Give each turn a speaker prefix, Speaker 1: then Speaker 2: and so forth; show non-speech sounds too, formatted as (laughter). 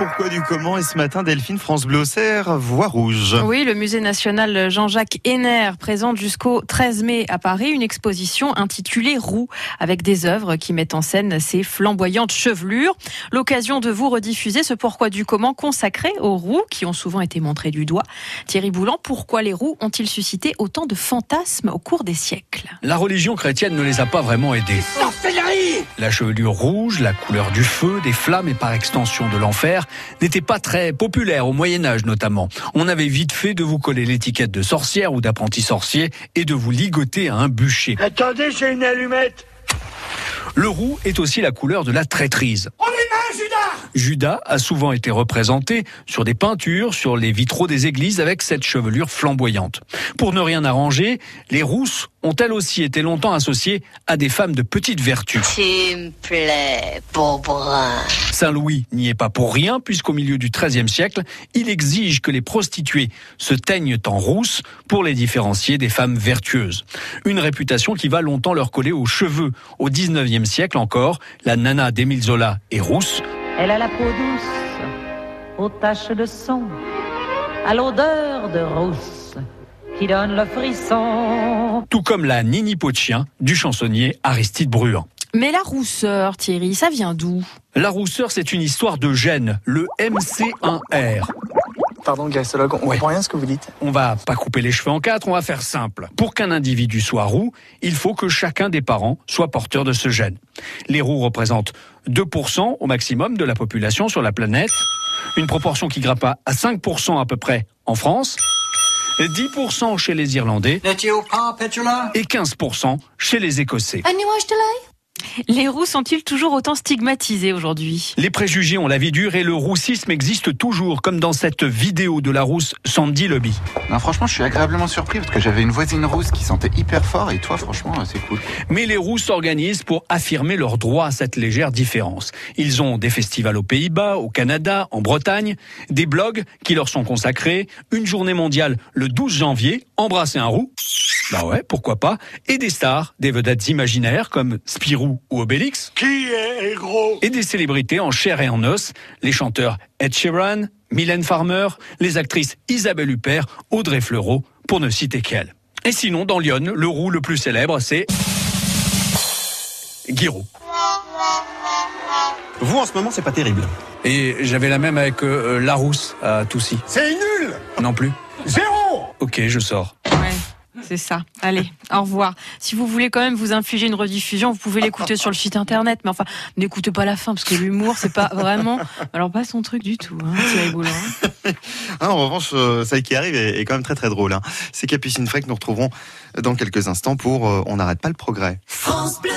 Speaker 1: pourquoi du comment et ce matin Delphine France Bleu voix rouge.
Speaker 2: Oui, le musée national Jean-Jacques Henner présente jusqu'au 13 mai à Paris une exposition intitulée Roux avec des œuvres qui mettent en scène ces flamboyantes chevelures. L'occasion de vous rediffuser ce pourquoi du comment consacré aux roues qui ont souvent été montrés du doigt. Thierry Boulan, pourquoi les roues ont-ils suscité autant de fantasmes au cours des siècles?
Speaker 3: La religion chrétienne ne les a pas vraiment aidés. La chevelure rouge, la couleur du feu, des flammes et par extension de l'enfer n'était pas très populaire au Moyen Âge notamment. On avait vite fait de vous coller l'étiquette de sorcière ou d'apprenti sorcier et de vous ligoter à un bûcher.
Speaker 4: Attendez, j'ai une allumette.
Speaker 3: Le roux est aussi la couleur de la traîtrise.
Speaker 4: On est Judas
Speaker 3: Judas a souvent été représenté sur des peintures, sur les vitraux des églises avec cette chevelure flamboyante. Pour ne rien arranger, les rousses ont elles aussi été longtemps associées à des femmes de petite vertu.
Speaker 5: Tu me plais, brun.
Speaker 3: Saint-Louis n'y est pas pour rien puisqu'au milieu du XIIIe siècle, il exige que les prostituées se teignent en rousse pour les différencier des femmes vertueuses. Une réputation qui va longtemps leur coller aux cheveux. Au XIXe siècle encore, la nana d'Émile Zola est rousse,
Speaker 6: elle a la peau douce, aux taches de sang, à l'odeur de rousse qui donne le frisson.
Speaker 3: Tout comme la Nini peau de chien du chansonnier Aristide Bruant.
Speaker 2: Mais la rousseur, Thierry, ça vient d'où?
Speaker 3: La rousseur, c'est une histoire de gènes, le MC1R.
Speaker 7: Pardon, gastologue, on comprend rien ce que vous dites.
Speaker 3: On va pas couper les cheveux en quatre, on va faire simple. Pour qu'un individu soit roux, il faut que chacun des parents soit porteur de ce gène. Les roux représentent 2% au maximum de la population sur la planète, une proportion qui grimpe à 5% à peu près en France. 10% chez les Irlandais et 15% chez les Écossais.
Speaker 2: Les roux sont-ils toujours autant stigmatisés aujourd'hui?
Speaker 3: Les préjugés ont la vie dure et le roussisme existe toujours, comme dans cette vidéo de la rousse Sandy Lobby.
Speaker 8: Non, franchement, je suis agréablement surpris parce que j'avais une voisine rousse qui sentait hyper fort et toi, franchement, c'est cool.
Speaker 3: Mais les roux s'organisent pour affirmer leur droit à cette légère différence. Ils ont des festivals aux Pays-Bas, au Canada, en Bretagne, des blogs qui leur sont consacrés, une journée mondiale le 12 janvier, embrasser un roux. Bah ouais, pourquoi pas. Et des stars, des vedettes imaginaires comme Spirou ou Obélix.
Speaker 4: Qui est gros
Speaker 3: Et des célébrités en chair et en os, les chanteurs Ed Sheeran, Mylène Farmer, les actrices Isabelle Huppert, Audrey Fleurot, pour ne citer qu'elles. Et sinon, dans Lyon, le roux le plus célèbre, c'est Guiraud.
Speaker 1: Vous, en ce moment, c'est pas terrible.
Speaker 3: Et j'avais la même avec euh, Larousse à Toussy.
Speaker 4: C'est nul
Speaker 3: Non plus.
Speaker 4: Zéro
Speaker 3: Ok, je sors.
Speaker 2: C'est ça. Allez, au revoir. Si vous voulez quand même vous infliger une rediffusion, vous pouvez l'écouter sur le site internet. Mais enfin, n'écoutez pas la fin parce que l'humour, c'est pas vraiment. (laughs) Alors pas son truc du tout, hein, Thierry
Speaker 1: ah, (laughs) en revanche, euh, ça qui arrive est, quand même très très drôle. Hein. C'est Capucine Frey que nous retrouverons dans quelques instants pour euh, On n'arrête pas le progrès. France Bleu